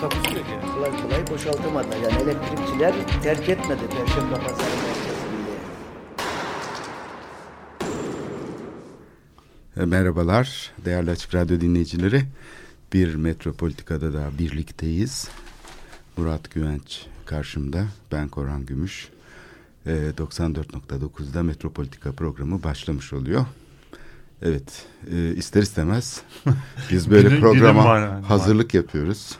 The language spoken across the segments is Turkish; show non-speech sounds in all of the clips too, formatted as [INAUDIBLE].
Takusuyor yani. kolay kolay boşaltamadı. Yani elektrikçiler terk etmedi Perşembe Pazarı merkezini. E, Merhabalar değerli Açık Radyo dinleyicileri. Bir Metropolitika'da da birlikteyiz. Murat Güvenç karşımda, ben Korhan Gümüş. E, 94.9'da Metropolitika programı başlamış oluyor. Evet, e, ister istemez [LAUGHS] biz böyle programa hazırlık yapıyoruz.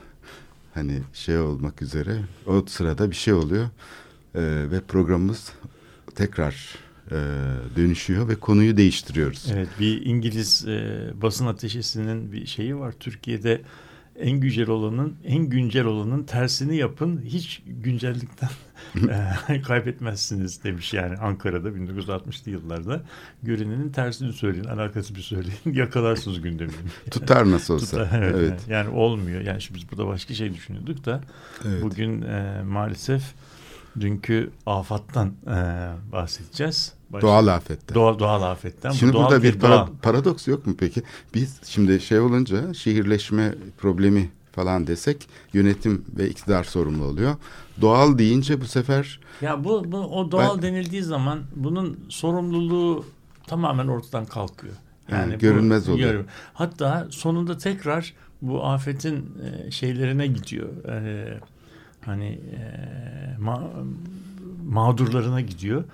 Hani şey olmak üzere. O sırada bir şey oluyor E, ve programımız tekrar e, dönüşüyor ve konuyu değiştiriyoruz. Evet bir İngiliz e, basın ateşesinin bir şeyi var. Türkiye'de en güncel olanın en güncel olanın tersini yapın hiç güncellikten [LAUGHS] e, kaybetmezsiniz demiş yani Ankara'da 1960'lı yıllarda görünenin tersini söyleyin alakası bir söyleyin [LAUGHS] yakalarsınız gündemini. [LAUGHS] Tutar nasıl olsa. Tutar, evet, evet. Yani, yani olmuyor. Yani şimdi biz burada başka şey düşünüyorduk da evet. bugün e, maalesef dünkü afattan e, bahsedeceğiz. Baş- Doğal afette. Doğal, doğal afetten. Bu Şimdi doğal burada bir bir para- doğal. paradoks yok mu peki? Biz şimdi şey olunca şehirleşme problemi falan desek yönetim ve iktidar sorumlu oluyor. Doğal deyince bu sefer Ya bu, bu o doğal Ben- denildiği zaman bunun sorumluluğu tamamen ortadan kalkıyor. Yani bu- görünmez oluyor. görün- Hatta sonunda tekrar bu afetin e, şeylerine gidiyor. E, hani e, ma- mağdurlarına gidiyor.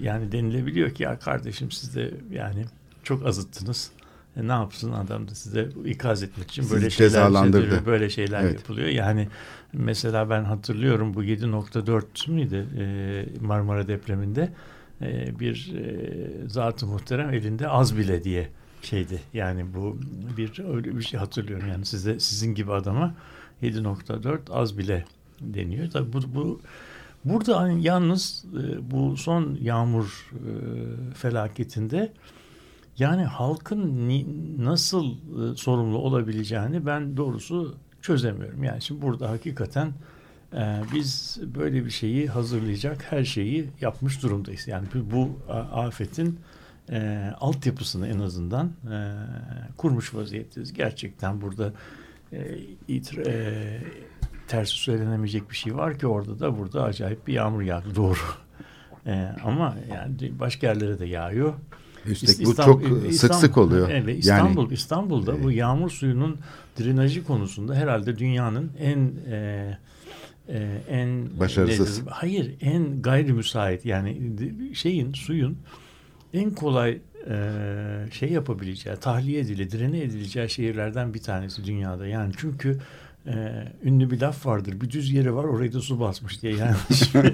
Yani denilebiliyor ki ya kardeşim siz de yani çok azıttınız. E, ne yapsın adam da size ikaz etmek için Sizi böyle şeyler böyle şeyler Evet. yapılıyor. Yani mesela ben hatırlıyorum bu 7.4 müydü e, Marmara depreminde e, bir e, zat-ı muhterem elinde az bile diye şeydi. Yani bu bir öyle bir şey hatırlıyorum. Yani size sizin gibi adama 7.4 az bile deniyor. Tabii bu, bu burada hani yalnız e, bu son yağmur e, felaketinde yani halkın nasıl e, sorumlu olabileceğini ben doğrusu çözemiyorum. Yani şimdi burada hakikaten biz böyle bir şeyi hazırlayacak her şeyi yapmış durumdayız. Yani bu, afetin e, altyapısını en azından kurmuş vaziyetteyiz. Gerçekten burada e, itir- tersi söylenemeyecek bir şey var ki orada da burada acayip bir yağmur yağdı doğru. [LAUGHS] E, ama yani başka yerlere de yağıyor. üstelik bu İstanbul- çok sık İstanbul- sık oluyor. Evet, İstanbul, Yani İstanbul'da bu e, yağmur suyunun drenajı konusunda herhalde dünyanın en e, e, en Başarısız. nedir? Hayır, en gayri müsait yani şeyin suyun en kolay e, şey yapabileceği, tahliye edile, drene edileceği şehirlerden bir tanesi dünyada. Yani çünkü e, ünlü bir laf vardır. Bir düz yeri var orayı da su basmış diye. Yani, [LAUGHS]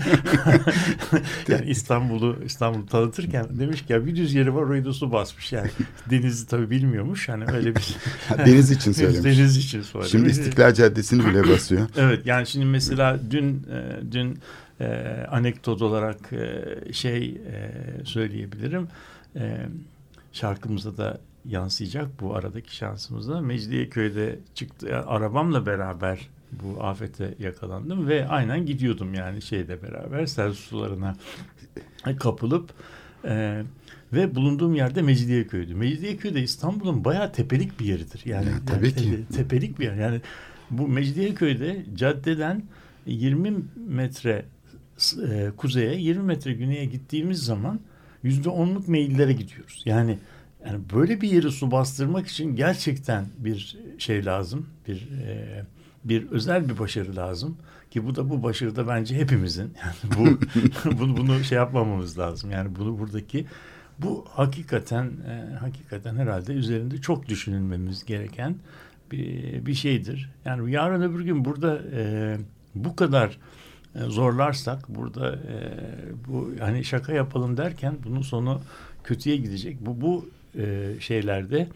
yani İstanbul'u İstanbul'u tanıtırken demiş ki ya bir düz yeri var orayı da su basmış. Yani denizi tabii bilmiyormuş. Hani öyle bir deniz için [LAUGHS] söylemiş. Deniz için söylemiş. Şimdi İstiklal Caddesi'ni bile basıyor. [LAUGHS] Evet yani şimdi mesela dün e, dün e, anekdot olarak e, şey e, söyleyebilirim. E, şarkımıza da yansıyacak bu aradaki şansımızda. Mecidiyeköy'de çıktı yani arabamla beraber bu afete yakalandım ve aynen gidiyordum yani şeyle beraber sel sularına kapılıp e, ve bulunduğum yerde Mecidiyeköy'dü. Mecidiyeköy de İstanbul'un bayağı tepelik bir yeridir. Yani, Ya, tabii yani ki. tepe- tepelik bir yer. Yani bu Mecidiyeköy'de caddeden 20 metre e, kuzeye 20 metre güneye gittiğimiz zaman yüzde onluk meyillere gidiyoruz. Yani yani böyle bir yeri su bastırmak için gerçekten bir şey lazım. Bir e, bir özel bir başarı lazım ki bu da bu başarıda bence hepimizin. [LAUGHS] Yani bu [LAUGHS] bunu, bunu şey yapmamamız lazım. Yani bunu buradaki bu hakikaten e, hakikaten herhalde üzerinde çok düşünülmemiz gereken bir, bir şeydir. Yani yarın öbür gün burada e, bu kadar e, zorlarsak burada e, bu hani şaka yapalım derken bunun sonu kötüye gidecek. Bu bu e, şeylerde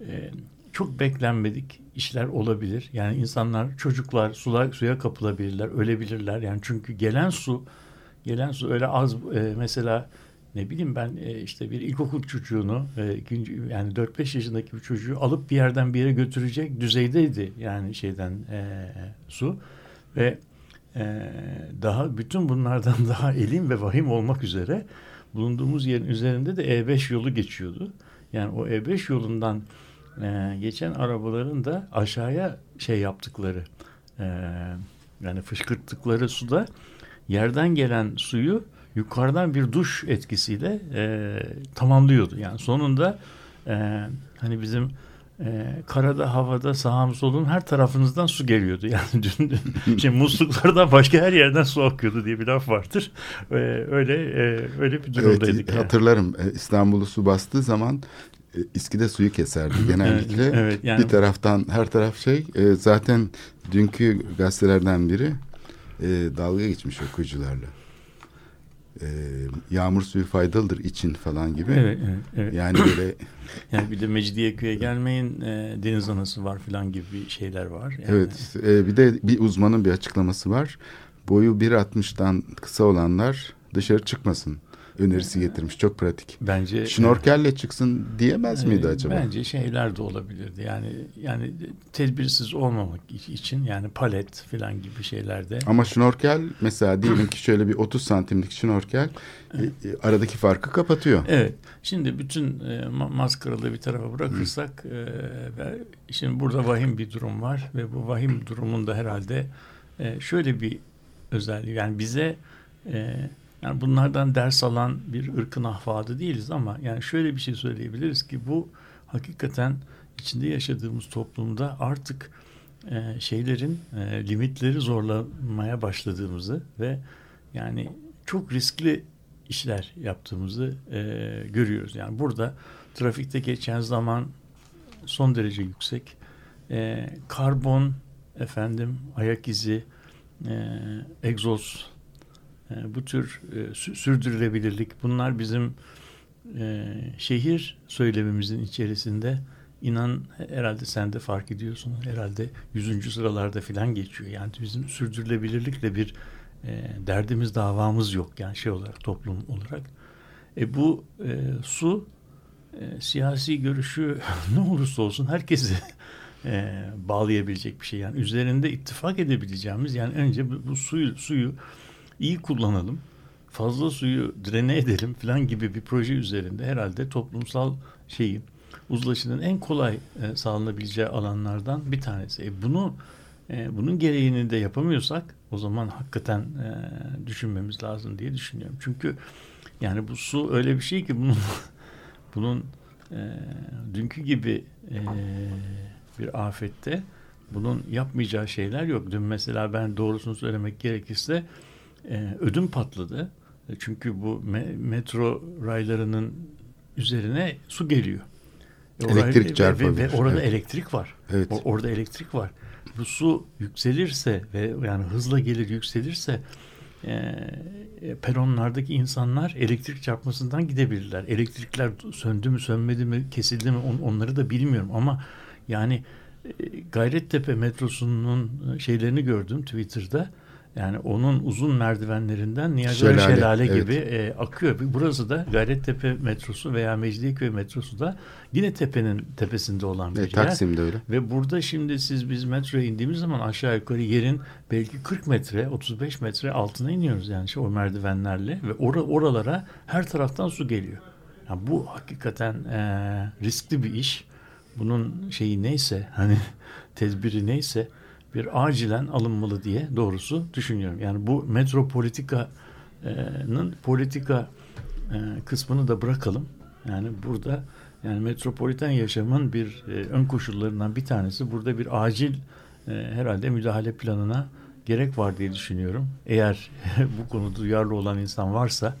e, çok beklenmedik işler olabilir. Yani insanlar, çocuklar sular, suya kapılabilirler, ölebilirler. Yani çünkü gelen su, gelen su öyle az e, mesela ne bileyim ben e, işte bir ilkokul çocuğunu e, ikinci, yani 4-5 yaşındaki bir çocuğu alıp bir yerden bir yere götürecek düzeydeydi yani şeyden e, su ve e, daha bütün bunlardan [LAUGHS] daha elim ve vahim olmak üzere bulunduğumuz yerin üzerinde de E5 yolu geçiyordu. Yani o E5 yolundan e, geçen arabaların da aşağıya şey yaptıkları e, yani fışkırttıkları suda yerden gelen suyu yukarıdan bir duş etkisiyle e, tamamlıyordu. Yani sonunda e, hani bizim e, karada, havada, sağım solun her tarafınızdan su geliyordu. [LAUGHS] Yani dün, dün şey, musluklardan başka her yerden su akıyordu diye bir laf vardır. E, öyle e, öyle bir durumdaydık. Evet, yani. hatırlarım e, İstanbul'u su bastığı zaman e, İSKİ'de suyu keserdi genellikle. Evet, evet, yani- Bir taraftan her taraf şey e, zaten dünkü gazetelerden biri e, dalga geçmiş okuyucularla. E, yağmur suyu faydalıdır için falan gibi. Evet, evet, evet. Yani böyle [COUGHS] Yani bir de Mecidiyeköy'e gelmeyin e, deniz anası var falan gibi şeyler var. Yani, evet e, bir de bir uzmanın bir açıklaması var. Boyu 1.60'dan kısa olanlar dışarı çıkmasın önerisi getirmiş. Çok pratik. Bence Şnorkelle çıksın diyemez miydi e, acaba? Bence şeyler de olabilirdi. Yani yani tedbirsiz olmamak için yani palet falan gibi şeylerde. Ama şnorkel mesela diyelim ki şöyle bir 30 santimlik şnorkel e, e, aradaki farkı kapatıyor. Evet. Şimdi bütün e, ma- maskaralığı bir tarafa bırakırsak e, şimdi burada vahim bir durum var ve bu vahim durumunda herhalde e, şöyle bir özelliği yani bize e, yani bunlardan ders alan bir ırkın ahfadı değiliz ama yani şöyle bir şey söyleyebiliriz ki bu hakikaten içinde yaşadığımız toplumda artık e, şeylerin e, limitleri zorlamaya başladığımızı ve yani çok riskli işler yaptığımızı e, görüyoruz. Yani burada trafikte geçen zaman son derece yüksek. E, karbon, efendim ayak izi, e, egzoz, bu tür e, sü- sürdürülebilirlik bunlar bizim e, şehir söylemimizin içerisinde inan herhalde sen de fark ediyorsun herhalde yüzüncü sıralarda filan geçiyor. Yani bizim sürdürülebilirlikle bir e, derdimiz davamız yok yani şey olarak toplum olarak. E, bu e, su e, siyasi görüşü [LAUGHS] ne olursa olsun herkesi [LAUGHS] e, bağlayabilecek bir şey. Yani üzerinde ittifak edebileceğimiz yani önce bu, bu suyu suyu iyi kullanalım. Fazla suyu drene edelim falan gibi bir proje üzerinde herhalde toplumsal şeyi uzlaşının en kolay e, sağlanabileceği alanlardan bir tanesi. E, bunu e, bunun gereğini de yapamıyorsak o zaman hakikaten e, düşünmemiz lazım diye düşünüyorum. Çünkü yani bu su öyle bir şey ki bunun [LAUGHS] bunun e, dünkü gibi e, bir afette bunun yapmayacağı şeyler yok. Dün mesela ben doğrusunu söylemek gerekirse e, ödüm patladı. E, Çünkü bu me- metro raylarının üzerine su geliyor. E, Elektrik ray- ve- ve, orada evet. elektrik var. Evet. O- orada elektrik var. Bu su yükselirse ve yani hızla gelir yükselirse e, e, peronlardaki insanlar elektrik çarpmasından gidebilirler. Elektrikler söndü mü sönmedi mi kesildi mi on- onları da bilmiyorum ama yani e, Gayrettepe metrosunun şeylerini gördüm Twitter'da. Yani onun uzun merdivenlerinden Niagara Şelale, Şelale, evet. gibi e, akıyor. Burası da Gayrettepe metrosu veya Mecidiyeköy metrosu da yine tepenin tepesinde olan bir E, yer. Taksim'de öyle. Ve burada şimdi siz biz metroya indiğimiz zaman aşağı yukarı yerin belki 40 metre, 35 metre altına iniyoruz yani şey, o merdivenlerle ve ora, oralara her taraftan su geliyor. Yani bu hakikaten e, riskli bir iş. Bunun şeyi neyse hani [LAUGHS] tedbiri neyse bir acilen alınmalı diye doğrusu düşünüyorum. Yani bu metropolitikanın politika e, kısmını da bırakalım. Yani burada yani metropoliten yaşamın bir e, ön koşullarından bir tanesi burada bir acil e, herhalde müdahale planına gerek var diye düşünüyorum. Eğer [LAUGHS] bu konuda duyarlı olan insan varsa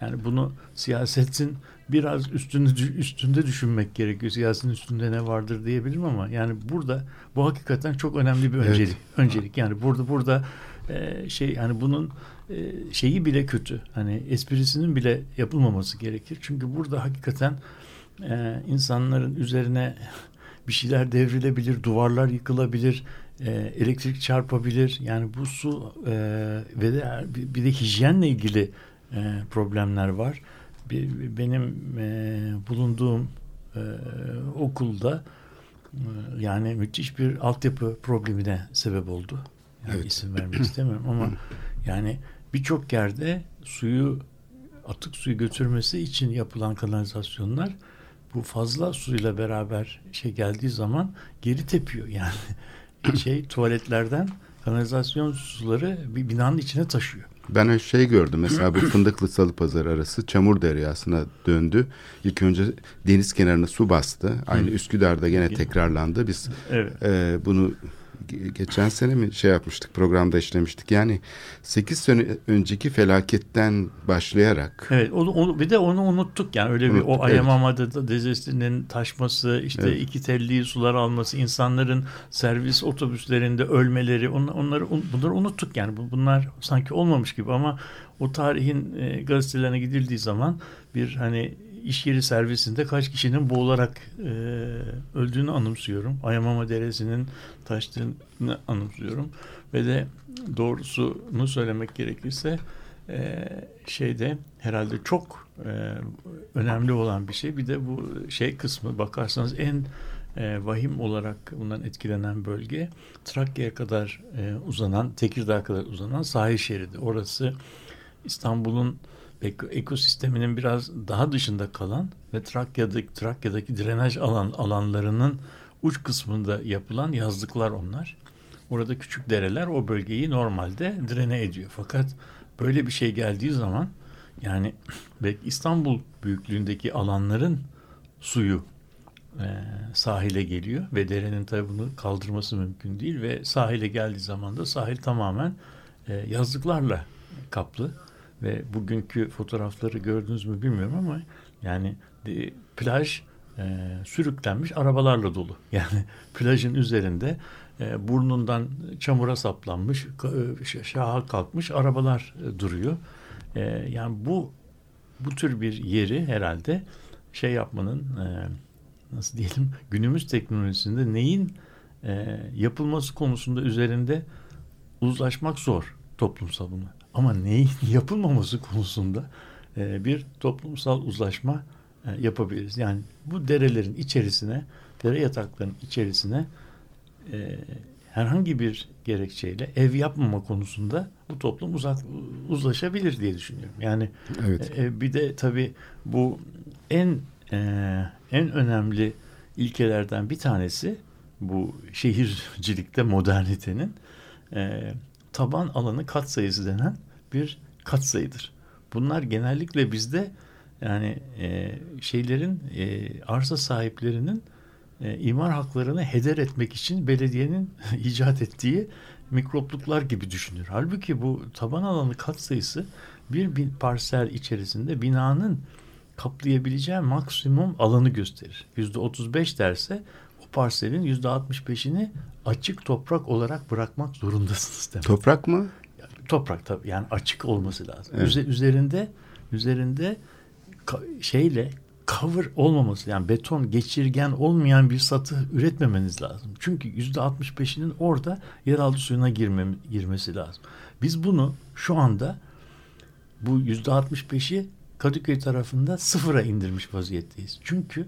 yani bunu siyasetin biraz üstünde üstünde düşünmek gerekiyor. Siyasetin üstünde ne vardır diyebilirim ama yani burada bu hakikaten çok önemli bir Evet. öncelik. Öncelik yani burada burada e, şey yani bunun e, şeyi bile kötü. Hani esprisinin bile yapılmaması gerekir. Çünkü burada hakikaten e, insanların üzerine bir şeyler devrilebilir, duvarlar yıkılabilir, e, elektrik çarpabilir. Yani bu su e, ve de bir de hijyenle ilgili e, problemler var. Benim e, bulunduğum e, okulda e, yani müthiş bir altyapı problemine sebep oldu. Yani Evet. isim vermek istemiyorum ama [CLEARS THROAT] yani birçok yerde suyu atık suyu götürmesi için yapılan kanalizasyonlar bu fazla suyla beraber şey geldiği zaman geri tepiyor yani [CLEARS THROAT] şey tuvaletlerden kanalizasyon suları bir binanın içine taşıyor. Ben şey gördüm. Mesela bu Fındıklı Salı Pazarı arası çamur deryasına döndü. İlk önce deniz kenarına su bastı. Aynı Üsküdar'da gene tekrarlandı. Biz Evet. e, bunu geçen sene mi şey yapmıştık programda işlemiştik. Yani 8 sene önceki felaketten başlayarak Evet, onu, onu bir de onu unuttuk yani öyle bir Unuttuk, o Ayamama'da da dezesinin taşması, işte Evet. iki telliyi sular alması, insanların servis otobüslerinde ölmeleri, on, onları un- bunları unuttuk yani Bu- bunlar sanki olmamış gibi ama o tarihin e, gazetelerine gidildiği zaman bir hani iş yeri servisinde kaç kişinin boğularak e, öldüğünü anımsıyorum. Ayamama Deresi'nin taştığını anımsıyorum ve de doğrusunu söylemek gerekirse e, şeyde herhalde çok e, önemli olan bir şey. Bir de bu şey kısmı bakarsanız en e, vahim olarak bundan etkilenen bölge Trakya'ya kadar e, uzanan, Tekirdağ'a kadar uzanan sahil şeridi. Orası İstanbul'un ekosisteminin biraz daha dışında kalan ve Trakya'daki, Trakya'daki drenaj alan alanlarının uç kısmında yapılan yazlıklar onlar. Orada küçük dereler o bölgeyi normalde drene ediyor. Fakat böyle bir şey geldiği zaman yani [CLEARS THROAT] belki İstanbul büyüklüğündeki alanların suyu e, sahile geliyor ve derenin tabi bunu kaldırması mümkün değil ve sahile geldiği zaman da sahil tamamen e, yazlıklarla kaplı ve bugünkü fotoğrafları gördünüz mü bilmiyorum ama yani e, plaj e, sürüklenmiş arabalarla dolu. [LAUGHS] Yani plajın üzerinde e, burnundan çamura saplanmış, e, şaha kalkmış arabalar e, duruyor. E, yani bu bu tür bir yeri herhalde şey yapmanın e, nasıl diyelim günümüz teknolojisinde neyin e, yapılması konusunda üzerinde uzlaşmak zor toplumsal bunu. Ama neyin [LAUGHS] yapılmaması konusunda e, bir toplumsal uzlaşma e, yapabiliriz. Yani bu derelerin içerisine, dere yataklarının içerisine e, herhangi bir gerekçeyle ev yapmama konusunda bu toplum uzak uzlaşabilir diye düşünüyorum. Yani evet. e, bir de tabii bu en e, en önemli ilkelerden bir tanesi bu şehircilikte modernitenin e, taban alanı katsayısı denen bir katsayıdır. Bunlar genellikle bizde yani e, şeylerin e, arsa sahiplerinin e, imar haklarını heder etmek için belediyenin [LAUGHS] icat ettiği mikropluklar gibi düşünür. Halbuki bu taban alanı katsayısı bir, bir parsel içerisinde binanın kaplayabileceği maksimum alanı gösterir. Yüzde 35 derse parselin yüzde 65'ini açık toprak olarak bırakmak zorundasınız demek. Toprak mı? Toprak tabii yani açık olması lazım. Evet. Üze- üzerinde üzerinde şeyle cover olmaması yani beton geçirgen olmayan bir satı üretmemeniz lazım. Çünkü yüzde 65'inin orada yeraltı suyuna girme, girmesi lazım. Biz bunu şu anda bu yüzde 65'i Kadıköy tarafında sıfıra indirmiş vaziyetteyiz. Çünkü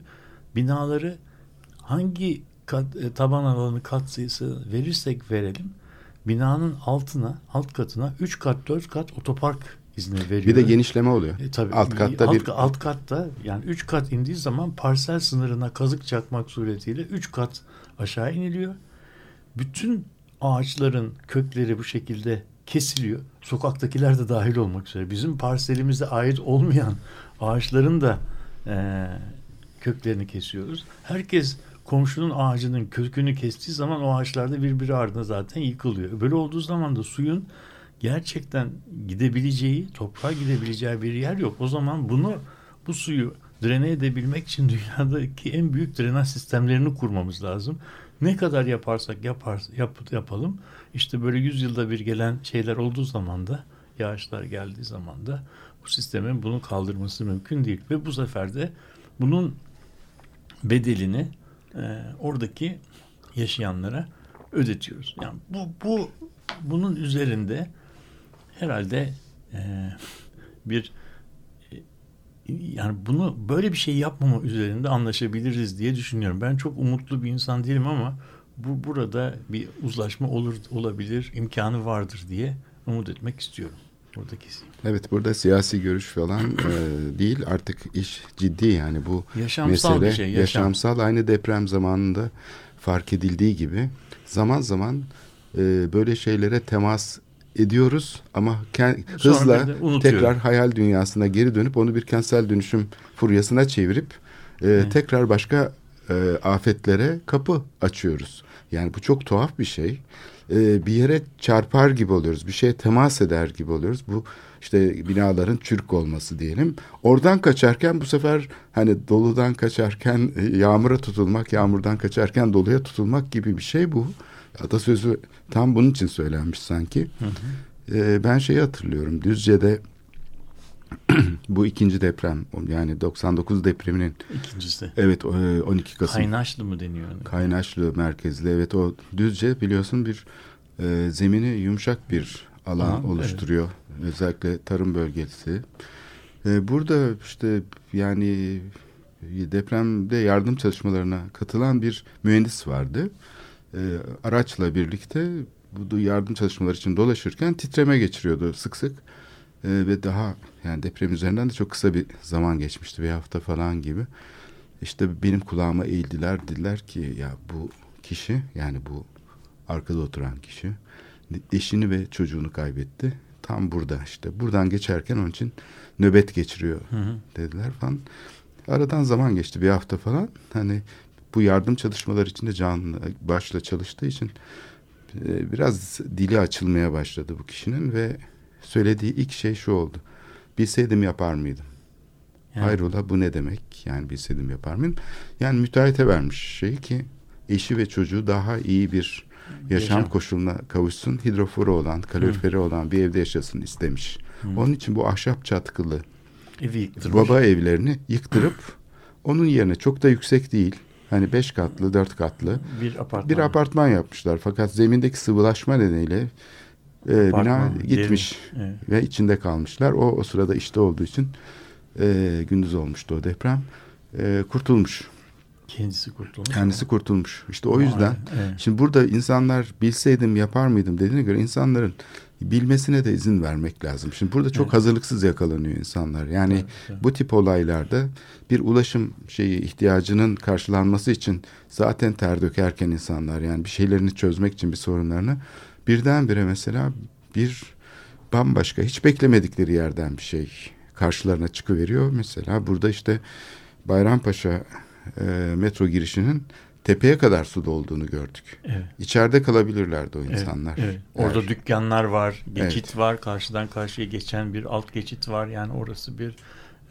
binaları hangi kat, e, taban alanı katsayısı verirsek verelim binanın altına alt katına 3 kat 4 kat otopark izni veriyor. Bir de genişleme oluyor. E, tabii, alt katta alt, bir alt katta yani 3 kat indiği zaman parsel sınırına kazık çakmak suretiyle 3 kat aşağı iniliyor. Bütün ağaçların kökleri bu şekilde kesiliyor. Sokaktakiler de dahil olmak üzere. Bizim parselimize ait olmayan ağaçların da e, köklerini kesiyoruz. Herkes komşunun ağacının kökünü kestiği zaman o ağaçlar da birbiri ardına zaten yıkılıyor. Böyle olduğu zaman da suyun gerçekten gidebileceği, toprağa gidebileceği bir yer yok. O zaman bunu bu suyu drene edebilmek için dünyadaki en büyük drenaj sistemlerini kurmamız lazım. Ne kadar yaparsak yapar, yap, yapalım işte böyle yüzyılda bir gelen şeyler olduğu zaman da yağışlar geldiği zaman da bu sistemin bunu kaldırması mümkün değil. Ve bu sefer de bunun bedelini e, oradaki yaşayanlara ödetiyoruz. Yani bu bu bunun üzerinde herhalde e, bir e, yani bunu böyle bir şey yapmama üzerinde anlaşabiliriz diye düşünüyorum. Ben çok umutlu bir insan değilim ama bu burada bir uzlaşma olur olabilir, imkanı vardır diye umut etmek istiyorum. Burada keseyim. Evet burada siyasi görüş falan e, değil artık iş ciddi yani bu Yaşamsal mesele bir şey. Yaşam. yaşamsal aynı deprem zamanında fark edildiği gibi zaman zaman e, böyle şeylere temas ediyoruz ama ke- Sonra hızla tekrar hayal dünyasına geri dönüp onu bir kentsel dönüşüm furyasına çevirip e, tekrar başka e, afetlere kapı açıyoruz. Yani bu çok tuhaf bir şey. E, bir yere çarpar gibi oluyoruz. Bir şeye temas eder gibi oluyoruz. Bu işte binaların çürük olması diyelim. Oradan kaçarken bu sefer hani doludan kaçarken [LAUGHS] yağmura tutulmak, yağmurdan kaçarken doluya tutulmak gibi bir şey bu. Atasözü tam bunun için söylenmiş sanki. E, ben şeyi hatırlıyorum. Düzce'de [CLEARS THROAT] bu ikinci deprem yani 99 depreminin İkincisi. evet e, 12 Kasım Kaynaşlı mı deniyor? ona? Kaynaşlı merkezli evet o Düzce biliyorsun bir e, zemini yumuşak bir alan Aha, oluşturuyor. Özellikle tarım bölgesi. E, burada işte yani depremde yardım çalışmalarına katılan bir mühendis vardı. E, araçla birlikte bu yardım çalışmaları için dolaşırken titreme geçiriyordu sık sık. E, ve daha yani deprem üzerinden de çok kısa bir zaman geçmişti. Bir hafta falan gibi. İşte benim kulağıma eğildiler. Dediler ki ya bu kişi yani bu arkada oturan kişi eşini ve çocuğunu kaybetti. Tam burada işte. Buradan geçerken onun için nöbet geçiriyor Hı hı. dediler falan. Aradan zaman geçti bir hafta falan. Hani bu yardım çalışmaları içinde canlı başla çalıştığı için e, biraz dili açılmaya başladı bu kişinin ve söylediği ilk şey şu oldu. Bilseydim yapar mıydım? Yani. Hayrola bu ne demek? Yani bilseydim yapar mıyım? Yani müteahhite vermiş şey ki eşi ve çocuğu daha iyi bir yaşam, Yaşam. koşuluna kavuşsun. Hidrofori olan, kaloriferi olan bir evde yaşasın istemiş. Onun için bu ahşap çatkılı Evi yıktırmış. baba evlerini yıktırıp onun yerine çok da yüksek değil. Hani beş katlı, dört katlı bir apartman. bir apartman yapmışlar. Fakat zemindeki sıvılaşma nedeniyle e, bina gitmiş derin, evet. ve içinde kalmışlar. O o sırada işte olduğu için e, gündüz olmuştu o deprem. E, kurtulmuş. Kendisi kurtulmuş. Kendisi kurtulmuş. İşte o yüzden Evet. şimdi burada insanlar bilseydim yapar mıydım dediğine göre insanların bilmesine de izin vermek lazım. Şimdi burada çok Evet. hazırlıksız yakalanıyor insanlar. Yani Evet, evet. bu tip olaylarda bir ulaşım şeyi ihtiyacının karşılanması için zaten ter dökerken insanlar yani bir şeylerini çözmek için bir sorunlarını birdenbire mesela bir bambaşka hiç beklemedikleri yerden bir şey karşılarına çıkıveriyor. Mesela burada işte Bayrampaşa e, metro girişinin tepeye kadar su dolduğunu gördük. Evet. İçeride kalabilirlerdi o Evet, insanlar. Evet, Orada Eğer- dükkanlar var, geçit Evet. var, karşıdan karşıya geçen bir alt geçit var. Yani orası bir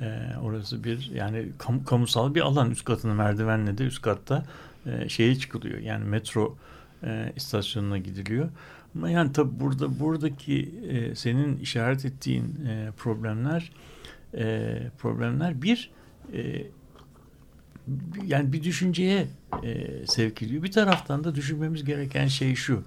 e, orası bir yani kam- kamusal bir alan. Üst katının merdivenle de üst katta e, şeye çıkılıyor. Yani metro e, istasyonuna gidiliyor. Ama yani tabi burada buradaki e, senin işaret ettiğin e, problemler e, problemler bir e, yani bir düşünceye e, sevk ediyor. Bir taraftan da düşünmemiz gereken şey şu.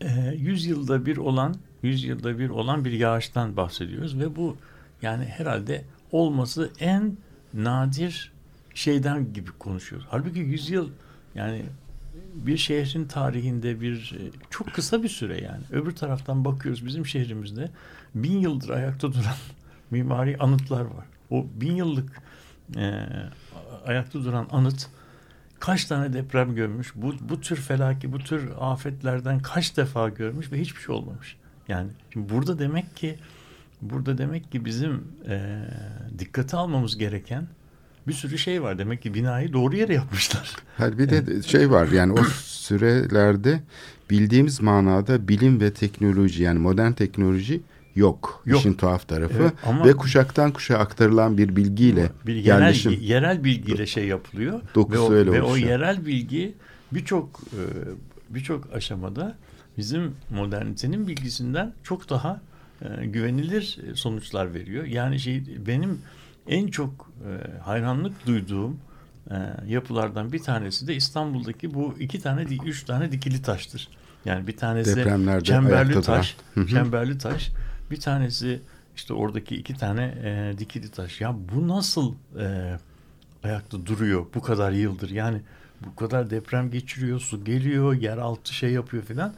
E, 100 yılda bir olan 100 yılda bir olan bir yağıştan bahsediyoruz ve bu yani herhalde olması en nadir şeyden gibi konuşuyoruz. Halbuki 100 yıl yani bir şehrin tarihinde bir e, çok kısa bir süre yani. Öbür taraftan bakıyoruz bizim şehrimizde bin yıldır ayakta duran [LAUGHS] mimari anıtlar var. O bin yıllık e, ayakta duran anıt kaç tane deprem görmüş, bu, bu tür felaki, bu tür afetlerden kaç defa görmüş ve hiçbir şey olmamış. Yani şimdi burada demek ki burada demek ki bizim e, dikkate almamız gereken bir sürü şey var. Demek ki binayı doğru yere yapmışlar. Hayır bir de şey var yani o sürelerde bildiğimiz manada bilim ve teknoloji yani modern teknoloji yok. Yok. İşin tuhaf tarafı Evet, ama- ve kuşaktan kuşağa aktarılan bir bilgiyle bir yerel, yerleşim. yerel bilgiyle şey yapılıyor. Dokusu ve o, öyle ve o yerel bilgi birçok e, birçok aşamada bizim modernitenin bilgisinden çok daha e, güvenilir sonuçlar veriyor. Yani şey benim en çok e, hayranlık duyduğum e, yapılardan bir tanesi de İstanbul'daki bu iki tane, üç tane dikili taştır. Yani bir tanesi Depremlerde çemberli taş, çemberli taş. Bir tanesi işte oradaki iki tane e, dikili taş. Ya bu nasıl e, ayakta duruyor bu kadar yıldır? Yani bu kadar deprem geçiriyor, su geliyor, yeraltı şey yapıyor filan.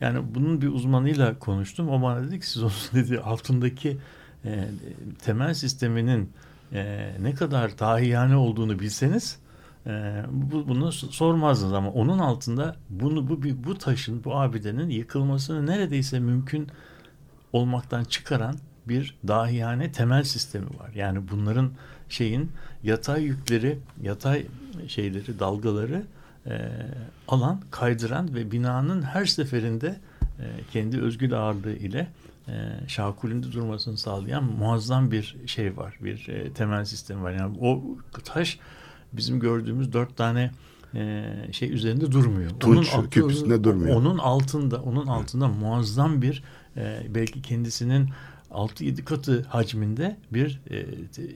Yani bunun bir uzmanıyla konuştum. O bana dedi ki siz onun [LAUGHS] dedi altındaki e, temel sisteminin e, ne kadar dahiyane olduğunu bilseniz e, bu, bunu sormazdınız ama onun altında bunu bu bu taşın bu abidenin yıkılmasını neredeyse mümkün olmaktan çıkaran bir dahiyane temel sistemi var. Yani bunların şeyin yatay yükleri, yatay şeyleri, dalgaları e, alan, kaydıran ve binanın her seferinde e, kendi özgül ağırlığı ile e, şakulünde durmasını sağlayan muazzam bir şey var. Bir e, temel sistem var. Yani o taş bizim gördüğümüz dört tane e, şey üzerinde durmuyor. Tunç altı- küp üstünde durmuyor. Onun altında, onun altında muazzam bir e, belki kendisinin 6-7 katı hacminde bir e,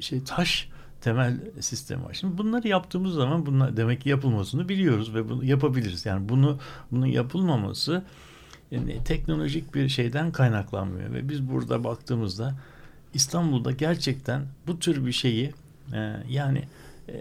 şey taş temel sistem var. Şimdi bunları yaptığımız zaman bunlar demek ki yapılmasını biliyoruz ve bunu yapabiliriz. Yani bunu bunun yapılmaması yani teknolojik bir şeyden kaynaklanmıyor ve biz burada baktığımızda İstanbul'da gerçekten bu tür bir şeyi e, yani e,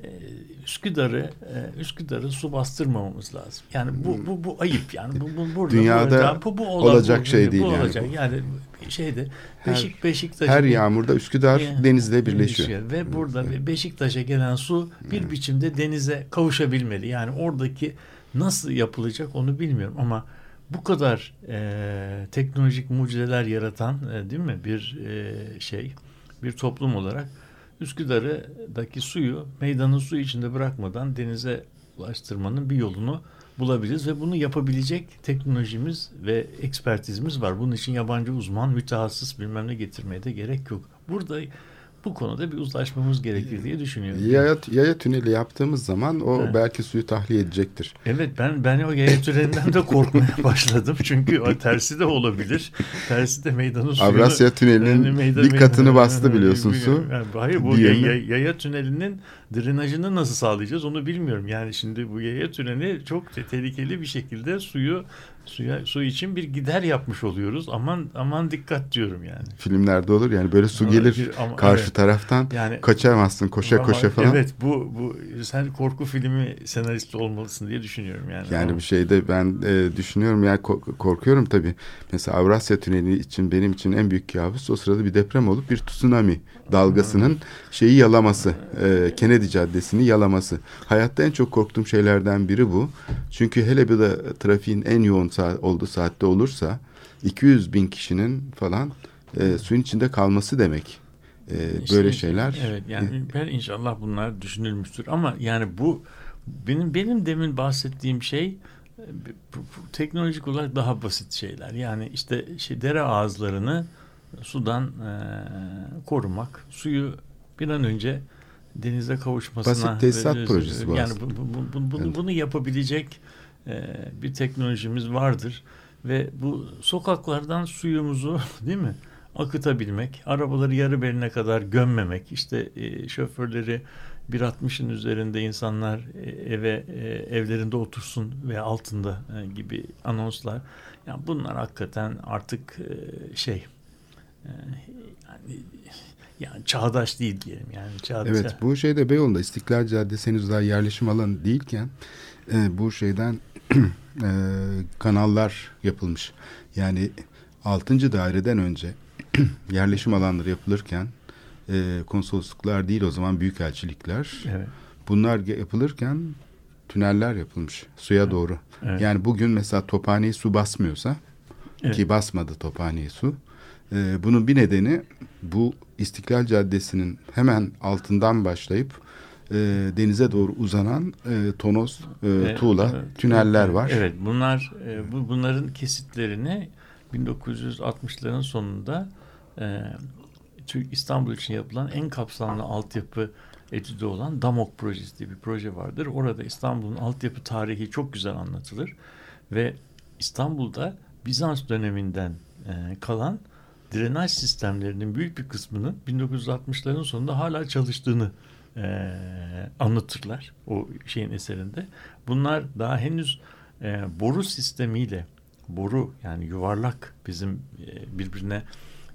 Üsküdar'ı e, Üsküdar'ı su bastırmamamız lazım. Yani bu bu bu ayıp yani bu, bu burada Dünyada bu, bu olan- olacak bu- şey bu değil yani olacak. bu. Yani şeyde Her- Beşik Beşiktaş'ın Her yağmurda Üsküdar Yani denizle birleşiyor. Ve burada ve Beşiktaş'a gelen su bir biçimde denize kavuşabilmeli. Yani oradaki nasıl yapılacak onu bilmiyorum ama bu kadar e, teknolojik mucizeler yaratan e, değil mi bir e, şey bir toplum olarak Üsküdar'daki suyu meydanın suyu içinde bırakmadan denize ulaştırmanın bir yolunu bulabiliriz ve bunu yapabilecek teknolojimiz ve ekspertizimiz var. Bunun için yabancı uzman, mütehassıs bilmem ne getirmeye de gerek yok. Burada bu konuda bir uzlaşmamız gerekir diye düşünüyorum. Yaya, yaya tüneli yaptığımız zaman o Evet. belki suyu tahliye edecektir. Evet ben ben o yaya töreninden de korkmaya [LAUGHS] başladım. Çünkü o tersi de olabilir. Tersi de meydanın suyunu... Avrasya Tüneli'nin Yani meydan- bir katını meydan- bastı biliyorsun su. Yani hayır bu yaya, yaya tünelinin drenajını nasıl sağlayacağız onu bilmiyorum. Yani şimdi bu yaya tüneli çok te- tehlikeli bir şekilde suyu suya su için bir gider yapmış oluyoruz. Aman aman dikkat diyorum yani. Filmlerde olur yani böyle su gelir ama- karşı evet. taraftan Yani kaçamazsın koşa ama koşa falan. Evet bu bu sen korku filmi senaristi olmalısın diye düşünüyorum yani. Yani Ama- bir şeyde ben e, düşünüyorum yani ko- korkuyorum tabii. Mesela Avrasya Tüneli için benim için en büyük kabus o sırada bir deprem olup bir tsunami dalgasının şeyi yalaması. E, Kennedy Caddesi'ni yalaması. Hayatta en çok korktuğum şeylerden biri bu. Çünkü hele bir de trafiğin en yoğun saat, olduğu saatte olursa 200 bin kişinin falan e, suyun içinde kalması demek. E, İşte- böyle şeyler. Evet yani ben inşallah bunlar düşünülmüştür ama yani bu benim benim demin bahsettiğim şey e, teknolojik olarak daha basit şeyler. Yani işte şey dere ağızlarını sudan e, korumak, suyu bir an önce denize kavuşmasına Basit tesisat ve- projesi bu yani aslında. bu, bu- bu- bunu, Evet. bunu yapabilecek e, bir teknolojimiz vardır ve bu sokaklardan suyumuzu [LAUGHS] değil mi akıtabilmek, arabaları yarı beline kadar gömmemek, işte e, şoförleri 1.60'ın üzerinde insanlar e, eve e, evlerinde otursun ve altında e, gibi anonslar. Yani bunlar hakikaten artık şey yani yani çağdaş değil diyelim yani çağdaş. Evet bu şeyde Beyoğlu'nda İstiklal Caddesi henüz daha yerleşim alanı değilken e, bu şeyden [CLEARS THROAT] e, kanallar yapılmış. Yani 6. daireden önce [CLEARS THROAT] yerleşim alanları yapılırken e, konsolosluklar değil o zaman büyükelçilikler Evet. bunlar yapılırken tüneller yapılmış suya doğru. Evet. Yani bugün mesela Tophane'yi su basmıyorsa Evet. ki basmadı Tophane'yi su. E, bunun bir nedeni bu İstiklal Caddesi'nin hemen altından başlayıp e, denize doğru uzanan e, tonoz, e, Evet, tuğla evet. tüneller var. Evet bunlar e, bu bunların kesitlerini 1960'ların sonunda e, Türk İstanbul için yapılan en kapsamlı altyapı etüdü olan DAMOK projesi diye bir proje vardır. Orada İstanbul'un altyapı tarihi çok güzel anlatılır ve İstanbul'da Bizans döneminden e, kalan drenaj sistemlerinin büyük bir kısmının 1960'ların sonunda hala çalıştığını e, anlatırlar o şeyin eserinde. Bunlar daha henüz e, boru sistemiyle boru yani yuvarlak bizim e, birbirine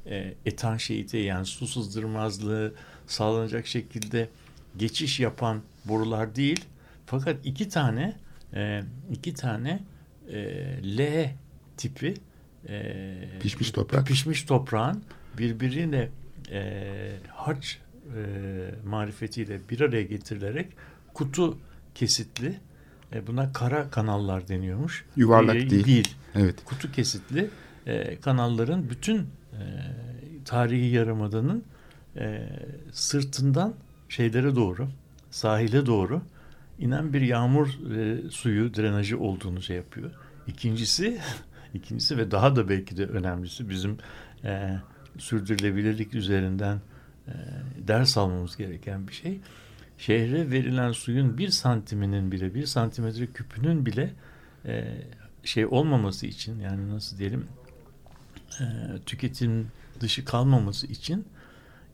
e, etanşeite yani su sızdırmazlığı sağlanacak şekilde geçiş yapan borular değil. Fakat iki tane e, iki tane e, L tipi e, Pişmiş toprak. pişmiş toprağın birbiriyle e, harç e, marifetiyle bir araya getirilerek kutu kesitli e, buna kara kanallar deniyormuş. Yuvarlak E, değil. Değil. Evet. Kutu kesitli e, kanalların bütün e, tarihi yarımadanın e, sırtından şeylere doğru, sahile doğru inen bir yağmur e, suyu drenajı olduğunu şey yapıyor. İkincisi, ikincisi ve daha da belki de önemlisi bizim e, sürdürülebilirlik üzerinden e, ders almamız gereken bir şey. Şehre verilen suyun bir santiminin bile, bir santimetre küpünün bile e, şey olmaması için yani nasıl diyelim e, tüketim dışı kalmaması için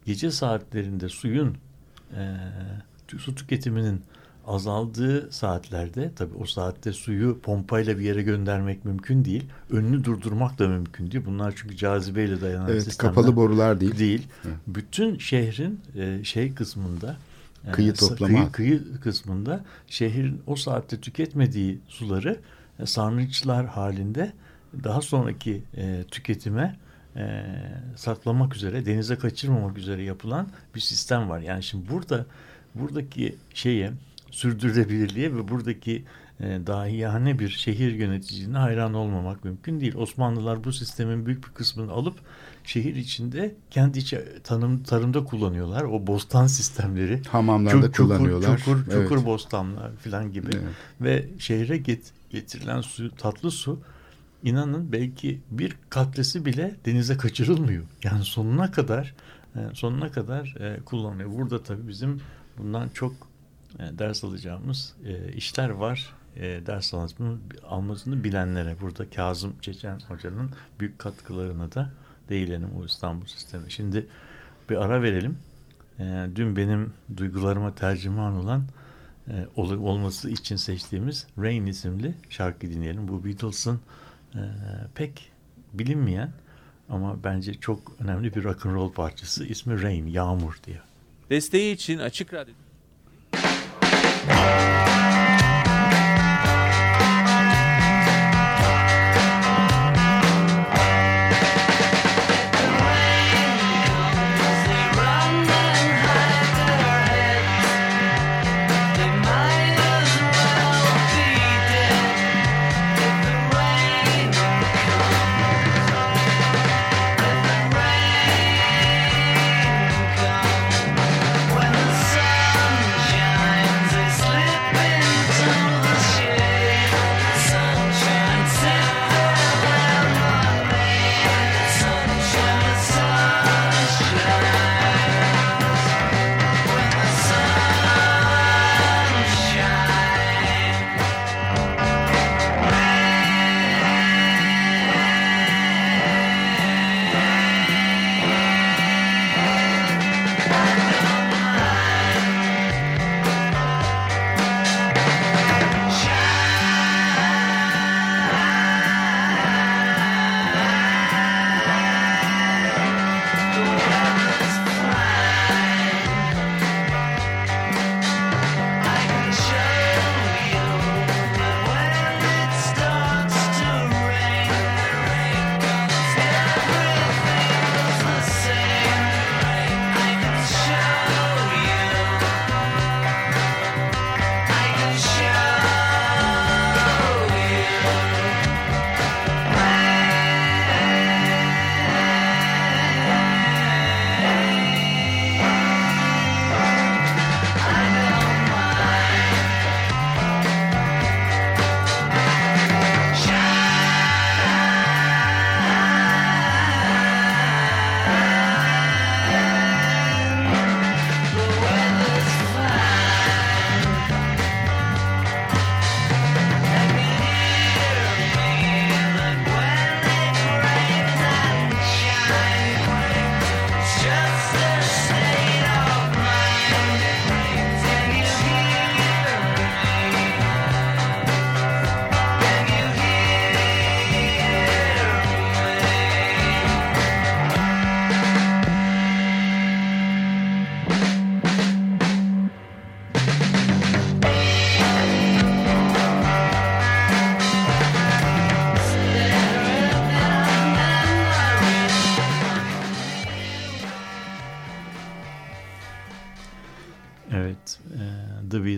gece saatlerinde suyun e, su tüketiminin azaldığı saatlerde tabi o saatte suyu pompayla bir yere göndermek mümkün değil. Önünü durdurmak da mümkün değil. Bunlar çünkü cazibeyle dayanan Evet, sistemler kapalı borular değil. değil. Evet. Bütün şehrin e, şey kısmında e, Kıyı toplama. kıyı, kıyı kısmında şehrin o saatte tüketmediği suları e, sarnıçlar halinde daha sonraki e, tüketime e, saklamak üzere denize kaçırmamak üzere yapılan bir sistem var. Yani şimdi burada buradaki şeye sürdürülebilirliğe ve buradaki e, dahiyane bir şehir yöneticiliğine hayran olmamak mümkün değil. Osmanlılar bu sistemin büyük bir kısmını alıp şehir içinde kendi içi tanım, tarımda kullanıyorlar. O bostan sistemleri. Hamamlarda Çuk- çukur, kullanıyorlar. Çukur, çukur Evet. bostanlar falan gibi. Evet. Ve şehre get, getirilen su, tatlı su inanın belki bir katlesi bile denize kaçırılmıyor. Yani sonuna kadar e, sonuna kadar e, kullanılıyor. Burada tabii bizim bundan çok e, ders alacağımız e, işler var. E, ders almasını, almasını bilenlere burada Kazım Çeçen Hoca'nın büyük katkılarına da değinelim o İstanbul sistemi. Şimdi bir ara verelim. E, dün benim duygularıma tercüman olan ol- olması için seçtiğimiz Rain isimli şarkı dinleyelim. Bu Beatles'ın pek bilinmeyen ama bence çok önemli bir rock and roll parçası. İsmi Rain, Yağmur diye. Desteği için Açık Radyo Bye.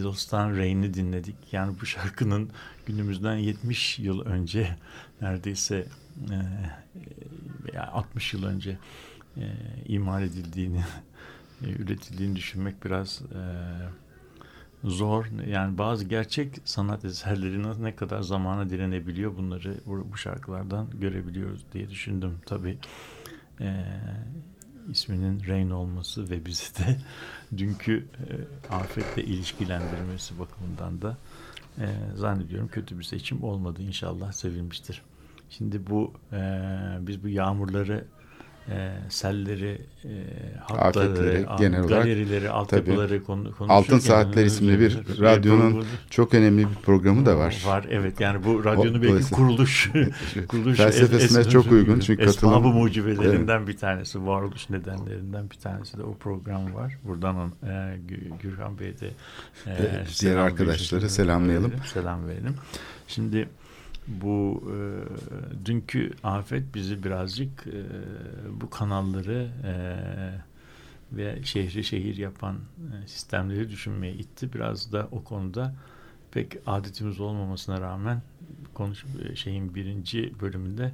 Beatles'tan Rain'i dinledik. Yani bu şarkının günümüzden 70 yıl önce neredeyse e, 60 yıl önce e, imal edildiğini, e, üretildiğini düşünmek biraz e, zor. Yani bazı gerçek sanat eserleri ne kadar zamana direnebiliyor bunları bu şarkılardan görebiliyoruz diye düşündüm. Tabii isminin Rain olması ve bizi de [LAUGHS] dünkü e, afetle ilişkilendirmesi bakımından da e, zannediyorum kötü bir seçim olmadı. İnşallah sevilmiştir. Şimdi bu e, biz bu yağmurları e, selleri, e, hatları, genel olarak, galerileri, altyapıları konu. Altın Saatler isimli bir radyonun çok önemli bir programı da var. Var evet yani bu radyonun o, belki kuruluş, [LAUGHS] kuruluş felsefesine es, çok uygun çünkü katılım. Esbabı mucibelerinden evet. bir tanesi, varoluş nedenlerinden bir tanesi de o program var. Buradan on, e, Gürhan Bey de e, diğer arkadaşları selamlayalım. Selam verelim. Şimdi bu e, dünkü afet bizi birazcık e, bu kanalları e, ve şehri şehir yapan e, sistemleri düşünmeye itti. Biraz da o konuda pek adetimiz olmamasına rağmen konuş e, şeyin birinci bölümünde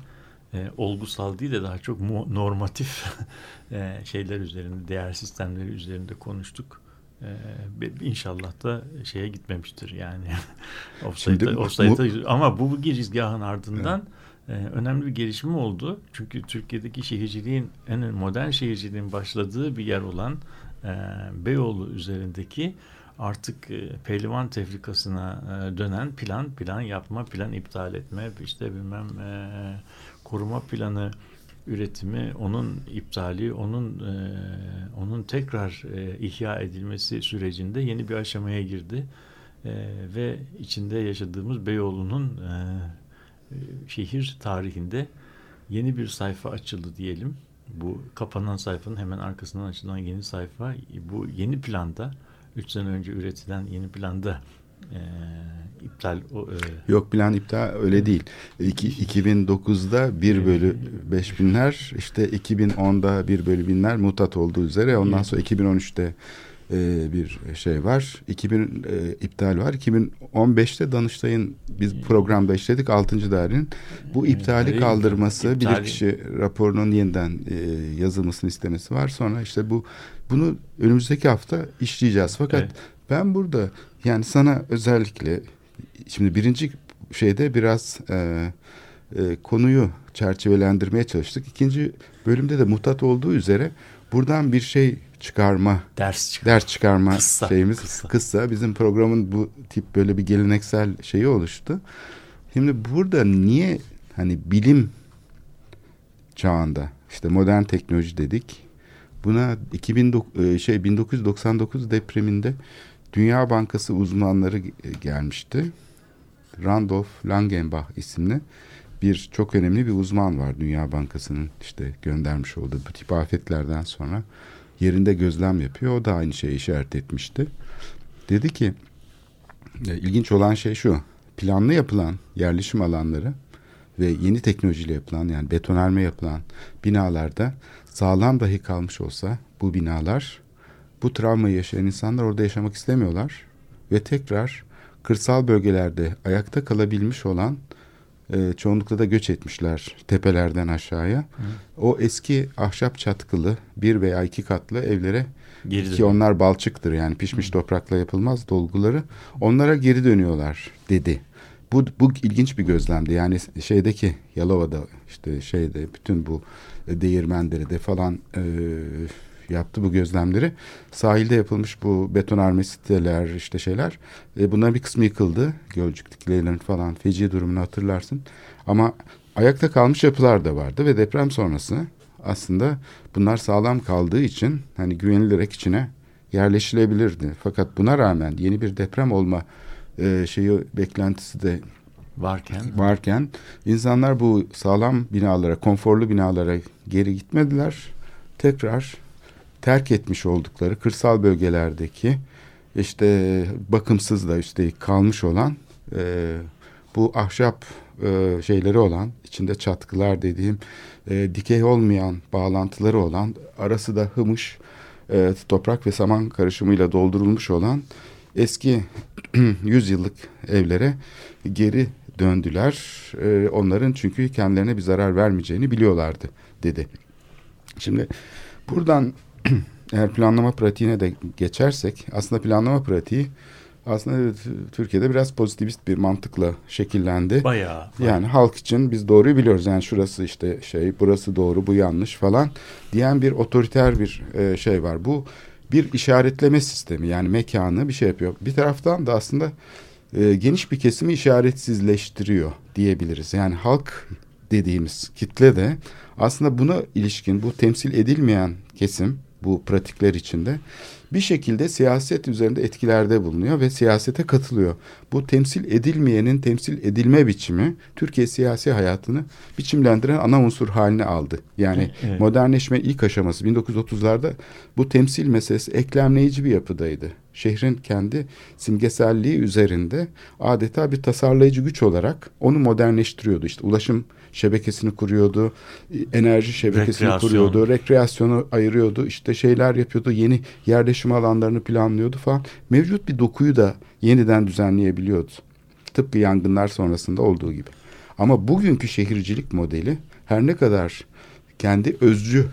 e, olgusal değil de daha çok normatif [LAUGHS] e, şeyler üzerinde, değer sistemleri üzerinde konuştuk. Ee, inşallah da şeye gitmemiştir yani. [LAUGHS] offside'da, offside'da, ama bu, bu girizgahın ardından evet. e, önemli bir gelişme oldu. Çünkü Türkiye'deki şehirciliğin en modern şehirciliğin başladığı bir yer olan e, Beyoğlu üzerindeki artık e, pehlivan tefrikasına e, dönen plan, plan yapma, plan iptal etme, işte bilmem e, koruma planı üretimi, onun iptali, onun e, onun tekrar e, ihya edilmesi sürecinde yeni bir aşamaya girdi e, ve içinde yaşadığımız Beyoğlu'nun e, e, şehir tarihinde yeni bir sayfa açıldı diyelim. Bu kapanan sayfanın hemen arkasından açılan yeni sayfa bu yeni planda 3 sene önce üretilen yeni planda e, iptal o, e... Yok plan iptal öyle değil. İki, 2009'da 1 bölü 5 binler işte 2010'da 1 bölü binler mutat olduğu üzere ondan sonra 2013'te e, bir şey var. 2000 e, iptal var. 2015'te Danıştay'ın biz programda işledik 6. dairenin bu iptali kaldırması, iptali. bilirkişi raporunun yeniden e, yazılmasını istemesi var. Sonra işte bu bunu önümüzdeki hafta işleyeceğiz. Fakat evet. Ben burada yani sana özellikle şimdi birinci şeyde biraz e, e, konuyu çerçevelendirmeye çalıştık. İkinci bölümde de mutat olduğu üzere buradan bir şey çıkarma, ders çıkarma, ders çıkarma kıssa, şeyimiz kıssa. kıssa. Bizim programın bu tip böyle bir geleneksel şeyi oluştu. Şimdi burada niye hani bilim çağında işte modern teknoloji dedik. Buna 2000 e, şey 1999 depreminde Dünya Bankası uzmanları gelmişti. Randolph Langenbach isimli bir çok önemli bir uzman var Dünya Bankası'nın işte göndermiş olduğu bu tip afetlerden sonra yerinde gözlem yapıyor. O da aynı şeyi işaret etmişti. Dedi ki ilginç olan şey şu planlı yapılan yerleşim alanları ve yeni teknolojiyle yapılan yani betonarme yapılan binalarda sağlam dahi kalmış olsa bu binalar bu travmayı yaşayan insanlar orada yaşamak istemiyorlar ve tekrar kırsal bölgelerde ayakta kalabilmiş olan e, çoğunlukla da göç etmişler tepelerden aşağıya. Hı. O eski ahşap çatkılı bir veya iki katlı evlere geri ki onlar balçıktır yani pişmiş Hı. toprakla yapılmaz dolguları onlara geri dönüyorlar dedi. Bu, bu ilginç bir gözlemdi. Yani şeydeki Yalova'da işte şeyde bütün bu değirmenleri de falan e, yaptı bu gözlemleri. Sahilde yapılmış bu betonarme siteler işte şeyler. E, bunların bir kısmı yıkıldı. Gölcük dikilelerin falan feci durumunu hatırlarsın. Ama ayakta kalmış yapılar da vardı ve deprem sonrası aslında bunlar sağlam kaldığı için hani güvenilerek içine yerleşilebilirdi. Fakat buna rağmen yeni bir deprem olma e, şeyi beklentisi de varken varken insanlar bu sağlam binalara, konforlu binalara geri gitmediler. Tekrar terk etmiş oldukları kırsal bölgelerdeki işte bakımsız da üstelik kalmış olan e, bu ahşap e, şeyleri olan içinde çatkılar dediğim e, dikey olmayan bağlantıları olan arası da hımış e, toprak ve saman karışımıyla doldurulmuş olan eski [CLEARS THROAT] 100 yıllık evlere geri döndüler. E, onların çünkü kendilerine bir zarar vermeyeceğini biliyorlardı dedi. Şimdi buradan [CLEARS THROAT] eğer planlama pratiğine de geçersek aslında planlama pratiği aslında Türkiye'de biraz pozitivist bir mantıkla şekillendi. Bayağı. Yani halk için biz doğruyu biliyoruz. Yani şurası işte şey, burası doğru, bu yanlış falan diyen bir otoriter bir e, şey var. Bu bir işaretleme sistemi. Yani mekanı bir şey yapıyor. Bir taraftan da aslında e, geniş bir kesimi işaretsizleştiriyor diyebiliriz. Yani halk dediğimiz kitle de aslında buna ilişkin bu temsil edilmeyen kesim bu pratikler içinde bir şekilde siyaset üzerinde etkilerde bulunuyor ve siyasete katılıyor. Bu temsil edilmeyenin temsil edilme biçimi Türkiye siyasi hayatını biçimlendiren ana unsur haline aldı. Yani evet. modernleşme ilk aşaması 1930'larda bu temsil meselesi eklemleyici bir yapıdaydı. Şehrin kendi simgeselliği üzerinde adeta bir tasarlayıcı güç olarak onu modernleştiriyordu. İşte ulaşım şebekesini kuruyordu, enerji şebekesini Rekreasyon. kuruyordu, rekreasyonu ayırıyordu, işte şeyler yapıyordu, yeni yerleşim alanlarını planlıyordu falan. Mevcut bir dokuyu da yeniden düzenleyebiliyordu. Tıpkı yangınlar sonrasında olduğu gibi. Ama bugünkü şehircilik modeli her ne kadar kendi özcü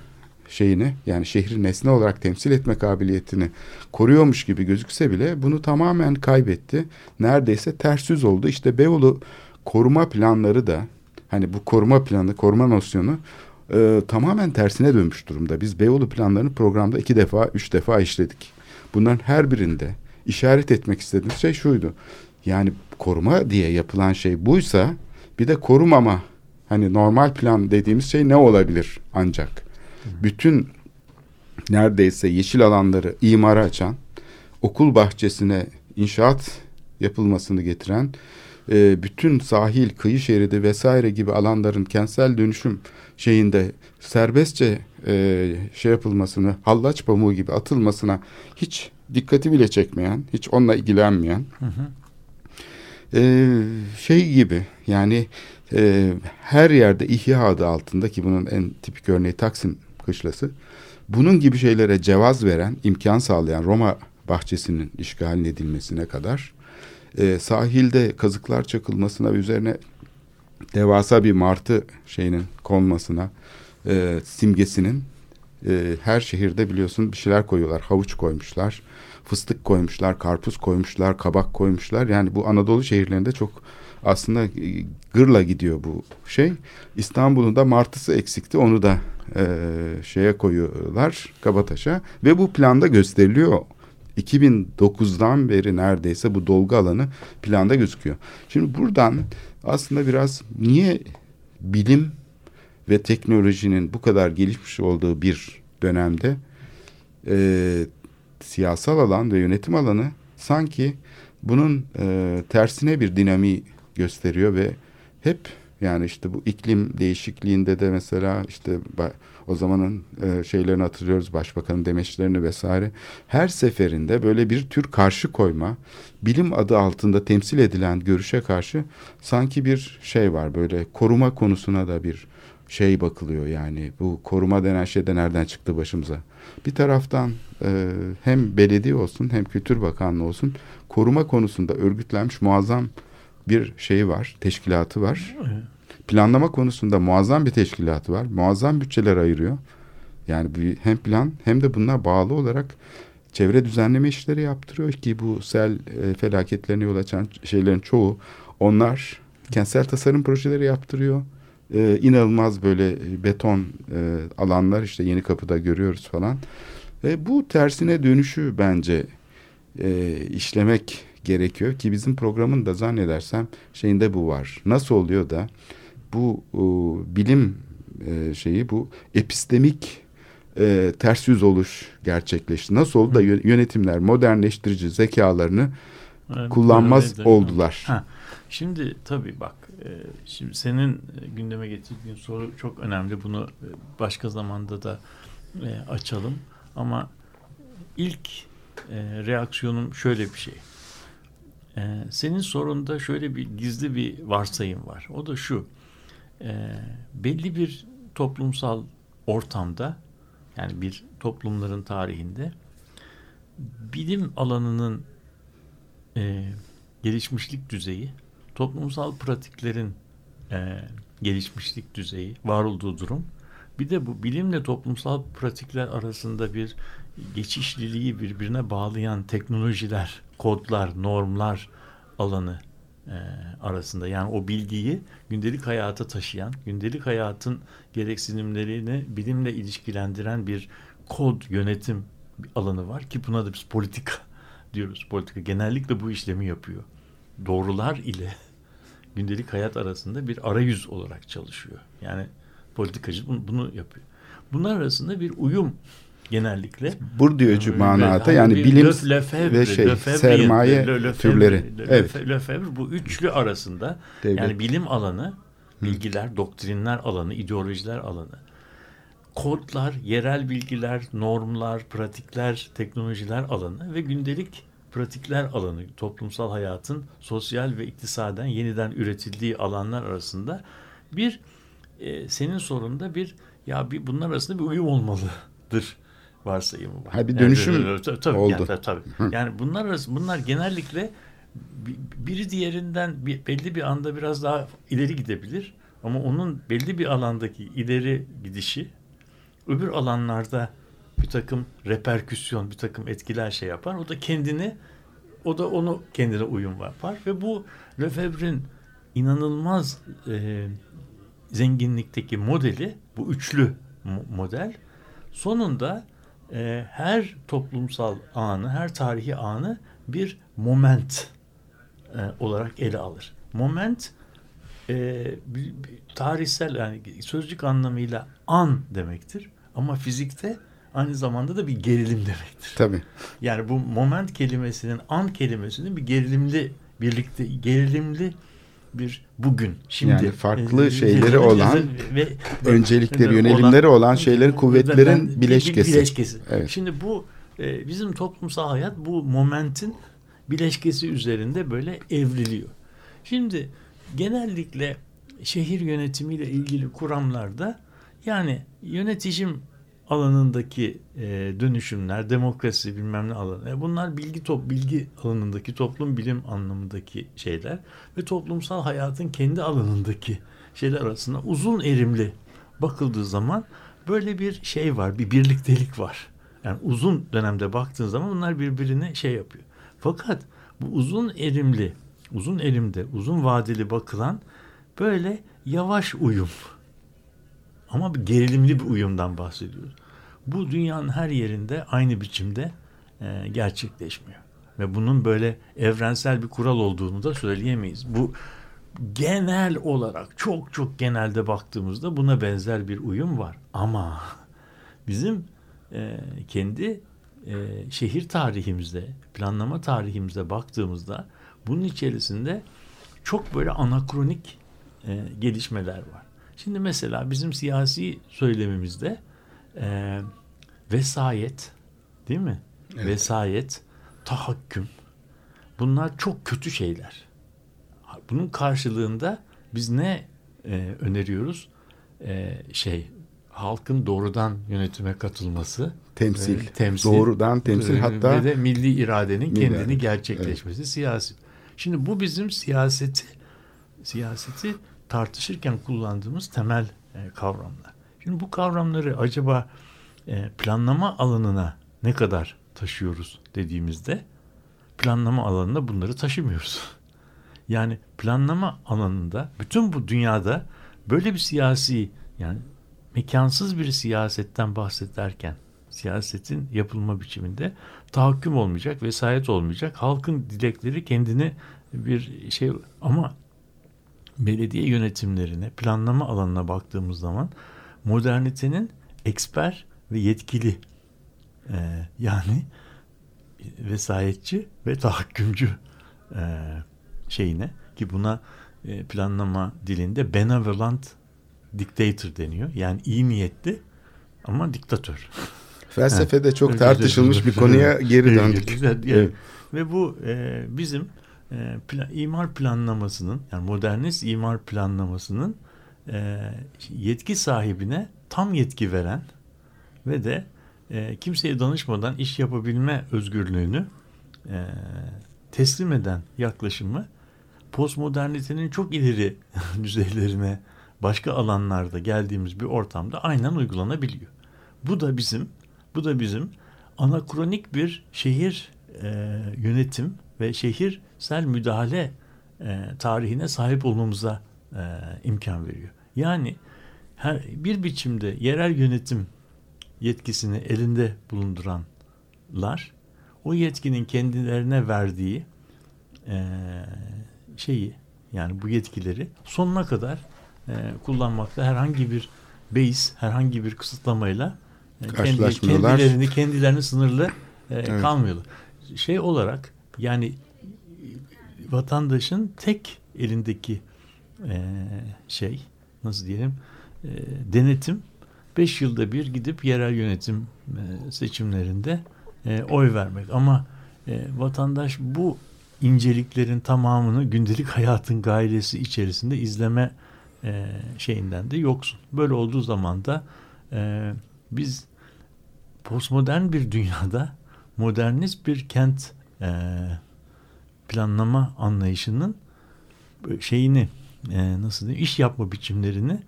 şeyini yani şehri nesne olarak temsil etme kabiliyetini koruyormuş gibi gözükse bile bunu tamamen kaybetti. Neredeyse ters yüz oldu. İşte Beyoğlu koruma planları da hani bu koruma planı, koruma nosyonu e, tamamen tersine dönmüş durumda. Biz Beyoğlu planlarını programda iki defa, üç defa işledik. Bunların her birinde işaret etmek istediğimiz şey şuydu. Yani koruma diye yapılan şey buysa bir de korumama hani normal plan dediğimiz şey ne olabilir ancak? Bütün neredeyse yeşil alanları imara açan, okul bahçesine inşaat yapılmasını getiren e, bütün sahil, kıyı şeridi vesaire gibi alanların kentsel dönüşüm şeyinde serbestçe e, şey yapılmasını, hallaç pamuğu gibi atılmasına hiç dikkati bile çekmeyen, hiç onunla ilgilenmeyen hı hı. E, şey gibi yani e, her yerde ihya adı altında ki bunun en tipik örneği Taksim kışlası bunun gibi şeylere cevaz veren, imkan sağlayan Roma bahçesinin işgalin edilmesine kadar e, sahilde kazıklar çakılmasına ve üzerine devasa bir martı şeyinin konmasına e, simgesinin e, her şehirde biliyorsun bir şeyler koyuyorlar. Havuç koymuşlar, fıstık koymuşlar, karpuz koymuşlar, kabak koymuşlar. Yani bu Anadolu şehirlerinde çok aslında gırla gidiyor bu şey. İstanbul'un da martısı eksikti. Onu da e, şeye koyuyorlar Kabataş'a ve bu planda gösteriliyor 2009'dan beri neredeyse bu dolgu alanı planda gözüküyor. Şimdi buradan aslında biraz niye bilim ve teknolojinin bu kadar gelişmiş olduğu bir dönemde e, siyasal alan ve yönetim alanı sanki bunun e, tersine bir dinamiği gösteriyor ve hep yani işte bu iklim değişikliğinde de mesela işte o zamanın e, şeylerini hatırlıyoruz başbakanın demeçlerini vesaire. Her seferinde böyle bir tür karşı koyma, bilim adı altında temsil edilen görüşe karşı sanki bir şey var böyle koruma konusuna da bir şey bakılıyor yani bu koruma denen şey de nereden çıktı başımıza. Bir taraftan e, hem belediye olsun hem Kültür Bakanlığı olsun koruma konusunda örgütlenmiş muazzam bir şeyi var, teşkilatı var. Planlama konusunda muazzam bir teşkilatı var. Muazzam bütçeler ayırıyor. Yani bir, hem plan hem de bunlar bağlı olarak çevre düzenleme işleri yaptırıyor ki bu sel e, felaketlerine yol açan şeylerin çoğu onlar kentsel tasarım projeleri yaptırıyor. E, inanılmaz böyle beton e, alanlar işte yeni kapıda görüyoruz falan. Ve bu tersine dönüşü bence e, işlemek gerekiyor ki bizim programın da zannedersem şeyinde bu var. Nasıl oluyor da bu e, bilim e, şeyi bu epistemik e, ters yüz oluş gerçekleşti. Nasıl oldu da yönetimler modernleştirici zekalarını evet, kullanmaz oldular. Ha, şimdi tabii bak e, şimdi senin gündeme getirdiğin soru çok önemli. Bunu e, başka zamanda da e, açalım. Ama ilk e, reaksiyonum şöyle bir şey. E, senin sorunda şöyle bir gizli bir varsayım var. O da şu e, belli bir toplumsal ortamda yani bir toplumların tarihinde bilim alanının e, gelişmişlik düzeyi, toplumsal pratiklerin e, gelişmişlik düzeyi, var olduğu durum. Bir de bu bilimle toplumsal pratikler arasında bir geçişliliği birbirine bağlayan teknolojiler, kodlar, normlar alanı e, arasında. Yani o bilgiyi gündelik hayata taşıyan, gündelik hayatın gereksinimlerini bilimle ilişkilendiren bir kod yönetim alanı var ki buna da biz politika [LAUGHS] diyoruz. Politika genellikle bu işlemi yapıyor. Doğrular ile [LAUGHS] gündelik hayat arasında bir arayüz olarak çalışıyor. Yani politikacı bunu, bunu yapıyor. Bunlar arasında bir uyum genellikle. Bourdieu'cu Böyle manada hani yani bir bilim Lef- Lefebvre, ve şey Lefebvre'in- sermaye Le- Lefebvre- türleri. Le- Evet. Lefe- Lefebvre bu üçlü arasında Devlet. yani bilim alanı, bilgiler, doktrinler alanı, ideolojiler alanı, kodlar, yerel bilgiler, normlar, pratikler, teknolojiler alanı ve gündelik pratikler alanı, toplumsal hayatın sosyal ve iktisaden yeniden üretildiği alanlar arasında bir e, senin sorunda bir ya bir bunlar arasında bir uyum olmalıdır varsayımı var. Ha, bir dönüşüm Yani, tabii, tabii, oldu. Yani, tabii, tabii. yani bunlar arası, bunlar genellikle bi- biri diğerinden bir, belli bir anda biraz daha ileri gidebilir ama onun belli bir alandaki ileri gidişi öbür alanlarda bir takım reperküsyon, bir takım etkiler şey yapar. O da kendini, o da onu kendine uyum yapar ve bu Lefebvre'nin inanılmaz e, zenginlikteki modeli, bu üçlü mo- model sonunda e, her toplumsal anı, her tarihi anı bir moment e, olarak ele alır. Moment e, bir- bir tarihsel yani sözcük anlamıyla an demektir. Ama fizikte aynı zamanda da bir gerilim demektir. Tabii. Yani bu moment kelimesinin an kelimesinin bir gerilimli birlikte gerilimli bir bugün şimdi Yani farklı e, şeyleri e, [LAUGHS] olan, ve öncelikleri, olan- yönelimleri olan şeylerin bir- kuvvetlerin bir- bileşkesi. bileşkesi. Evet. Şimdi bu e, bizim toplumsal hayat bu momentin bileşkesi üzerinde böyle evriliyor. Şimdi genellikle şehir yönetimiyle ilgili kuramlarda yani yönetişim alanındaki e, dönüşümler, demokrasi bilmem ne alanı. e, bunlar bilgi top bilgi alanındaki toplum bilim anlamındaki şeyler ve toplumsal hayatın kendi alanındaki şeyler arasında uzun erimli bakıldığı zaman böyle bir şey var, bir birliktelik var. Yani uzun dönemde baktığın zaman bunlar birbirine şey yapıyor. Fakat bu uzun erimli, uzun erimde, uzun vadeli bakılan böyle yavaş uyum. Ama bir gerilimli bir uyumdan bahsediyoruz. Bu dünyanın her yerinde aynı biçimde e, gerçekleşmiyor. Ve bunun böyle evrensel bir kural olduğunu da söyleyemeyiz. Bu genel olarak çok çok genelde baktığımızda buna benzer bir uyum var. Ama bizim e, kendi e, şehir tarihimizde, planlama tarihimizde baktığımızda bunun içerisinde çok böyle anakronik e, gelişmeler var. Şimdi mesela bizim siyasi söylemimizde e, vesayet değil mi? Vesayet, tahakküm bunlar çok kötü şeyler. Bunun karşılığında biz ne e, öneriyoruz? E, şey halkın doğrudan yönetime katılması, Temsil. e, temsil Doğrudan temsil e, hatta ve de milli iradenin Milli kendini irade, gerçekleşmesi siyasi. Şimdi bu bizim siyaseti siyaseti tartışırken kullandığımız temel e, kavramlar. Şimdi bu kavramları acaba e, planlama alanına ne kadar taşıyoruz dediğimizde planlama alanına bunları taşımıyoruz. [LAUGHS] Yani planlama alanında bütün bu dünyada böyle bir siyasi yani mekansız bir siyasetten bahsederken siyasetin yapılma biçiminde tahakküm olmayacak, vesayet olmayacak. Halkın dilekleri kendini bir şey ama belediye yönetimlerine, planlama alanına baktığımız zaman modernitenin eksper ve yetkili e, yani vesayetçi ve tahakkümcü e, şeyine ki buna e, planlama dilinde benevolent dictator deniyor. Yani iyi niyetli ama diktatör. felsefede çok Özür tartışılmış bir konuya geri döndük. Evet. Evet. Ve bu e, bizim e, pla- imar planlamasının yani modernist imar planlamasının e, yetki sahibine tam yetki veren ve de e, kimseye danışmadan iş yapabilme özgürlüğünü e, teslim eden yaklaşımı postmodernitenin çok ileri [LAUGHS] düzeylerine başka alanlarda geldiğimiz bir ortamda aynen uygulanabiliyor. Bu da bizim bu da bizim anakronik bir şehir e, yönetim ve şehirsel müdahale e, tarihine sahip olmamıza e, imkan veriyor. Yani her bir biçimde yerel yönetim yetkisini elinde bulunduranlar o yetkinin kendilerine verdiği e, şeyi yani bu yetkileri sonuna kadar e, kullanmakta herhangi bir beis, herhangi bir kısıtlamayla e, kendi, kendilerini kendilerini sınırlı e, Evet. kalmıyorlar. Şey olarak yani vatandaşın tek elindeki e, şey nasıl diyelim e, denetim 5 yılda bir gidip yerel yönetim e, seçimlerinde e, oy vermek ama e, vatandaş bu inceliklerin tamamını gündelik [LAUGHS] hayatın gailesi içerisinde izleme e, şeyinden de yoksun. Böyle olduğu zaman da e, biz postmodern bir dünyada modernist bir kent e, planlama anlayışının şeyini e, nasıl diyeyim iş yapma biçimlerini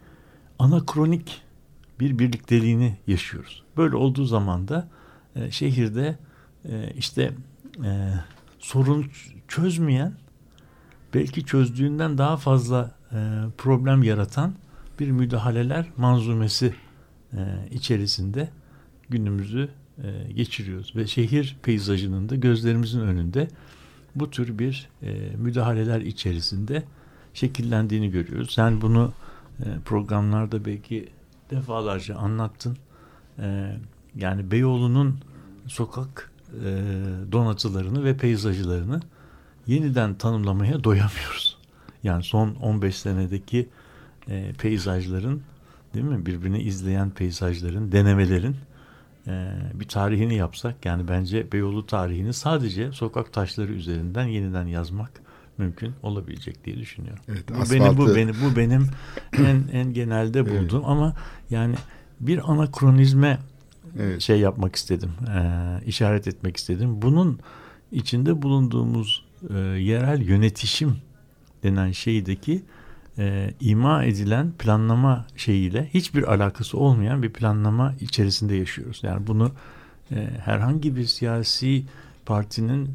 anakronik bir birlikteliğini yaşıyoruz. Böyle olduğu zaman da e, şehirde e, işte e, sorun çözmeyen belki çözdüğünden daha fazla e, problem yaratan bir müdahaleler manzumesi e, içerisinde günümüzü e, geçiriyoruz ve şehir peyzajının da gözlerimizin önünde bu tür bir e, müdahaleler içerisinde şekillendiğini görüyoruz. Sen bunu e, programlarda belki defalarca anlattın. E, yani Beyoğlu'nun sokak e, donatılarını ve peyzajlarını yeniden tanımlamaya doyamıyoruz. Yani son 15 senedeki peyzajların değil mi birbirini izleyen peyzajların, denemelerin bir tarihini yapsak yani bence Beyoğlu tarihini sadece sokak taşları üzerinden yeniden yazmak mümkün olabilecek diye düşünüyorum. Evet, bu benim bu asfaltı- benim bu benim [LAUGHS] en en genelde Evet. bulduğum ama yani bir anakronizme Evet. şey yapmak istedim, e, işaret etmek istedim. Bunun içinde bulunduğumuz e, yerel yönetişim denen şeydeki e, ima edilen planlama şeyiyle hiçbir alakası olmayan bir planlama içerisinde yaşıyoruz. Yani bunu e, herhangi bir siyasi partinin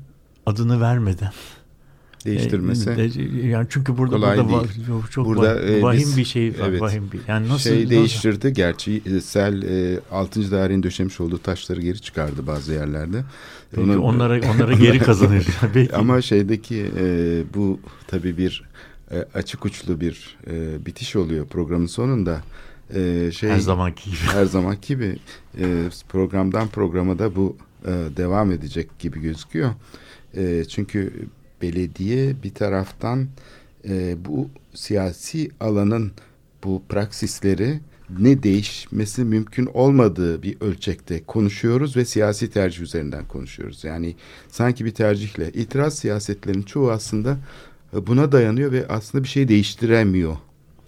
adını vermeden Değiştirmesi. e, e, yani çünkü burada kolay burada va- değil. çok, çok Burada, va- e, vahim biz- bir şey var. evet. Vahim bir. Yani nasıl şey nasıl- değiştirdi gerçi e, sel e, 6. dairenin döşemiş olduğu taşları geri çıkardı bazı yerlerde. Belki Onun- onlara onlara geri kazanır. Belki. [LAUGHS] Ama şeydeki e, bu tabii bir e, açık uçlu bir e, bitiş oluyor programın sonunda. E, şey her zamanki gibi. her zaman gibi e, programdan programa da bu e, devam edecek gibi gözüküyor. E, çünkü belediye bir taraftan e, bu siyasi alanın bu praksisleri ne değişmesi mümkün olmadığı bir ölçekte konuşuyoruz ve siyasi tercih üzerinden konuşuyoruz. Yani sanki bir tercihle itiraz siyasetlerin çoğu aslında e, buna dayanıyor ve aslında bir şey değiştiremiyor.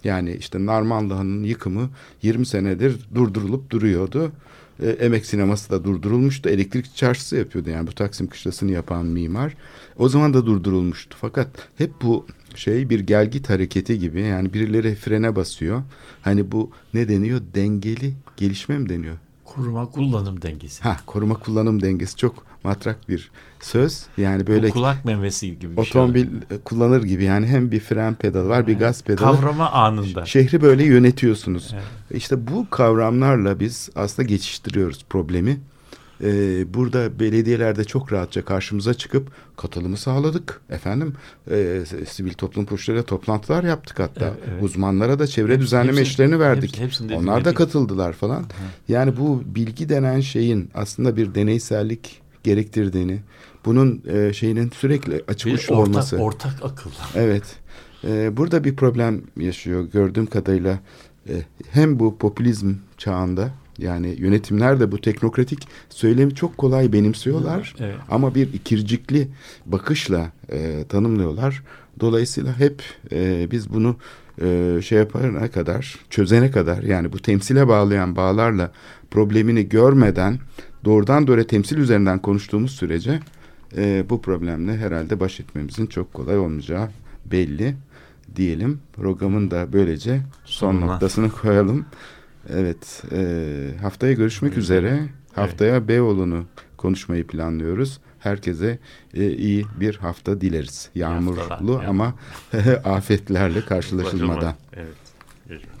Yani işte Narmanlıhan'ın yıkımı 20 senedir durdurulup duruyordu. E, emek sineması da durdurulmuştu. Elektrik çarşısı yapıyordu yani bu Taksim kışlasını yapan mimar. O zaman da durdurulmuştu. Fakat hep bu şey bir gelgit hareketi gibi yani birileri frene basıyor. Hani bu ne deniyor? Dengeli gelişme mi deniyor? Koruma kullanım dengesi. Ha koruma kullanım dengesi çok matrak bir söz. Yani Böyle böyle kulak memesi gibi bir otomobil şey. kullanır gibi yani hem bir fren pedalı var bir gaz pedalı. Kavrama anında. Şehri böyle yönetiyorsunuz. Evet. İşte bu kavramlarla biz aslında geçiştiriyoruz problemi. Ee, burada belediyelerde çok rahatça karşımıza çıkıp katılımı sağladık. Efendim e, sivil toplum kuruluşlarıyla toplantılar yaptık hatta. Evet, evet. Uzmanlara da çevre Hepsi- düzenleme hepsi- işlerini verdik. hepsi- hepsini Onlar da katıldılar falan. Yani bu bilgi denen şeyin aslında bir deneysellik gerektirdiğini, bunun e, şeyinin sürekli açık Bir uçlu ortak, olması. ortak akıl. Evet. Ee, burada bir problem yaşıyor gördüğüm kadarıyla. Ee, hem bu popülizm çağında yani yönetimler de bu teknokratik söylemi çok kolay benimsiyorlar. Evet. Ama bir ikircikli bakışla e, tanımlıyorlar. Dolayısıyla hep e, biz bunu e, şey yapana kadar, çözene kadar yani bu temsile bağlayan bağlarla problemini görmeden doğrudan doğruya temsil üzerinden konuştuğumuz sürece e, bu problemle herhalde baş etmemizin çok kolay olmayacağı belli diyelim. Programın da böylece son Sonuna. noktasını [LAUGHS] koyalım. Evet, e, haftaya görüşmek üzere. Haftaya Beyoğlu'nu konuşmayı planlıyoruz. Herkese e, iyi bir hafta dileriz. Yağmurlu haftalar, ama [LAUGHS] afetlerle karşılaşılmadan. Evet. Görüşmek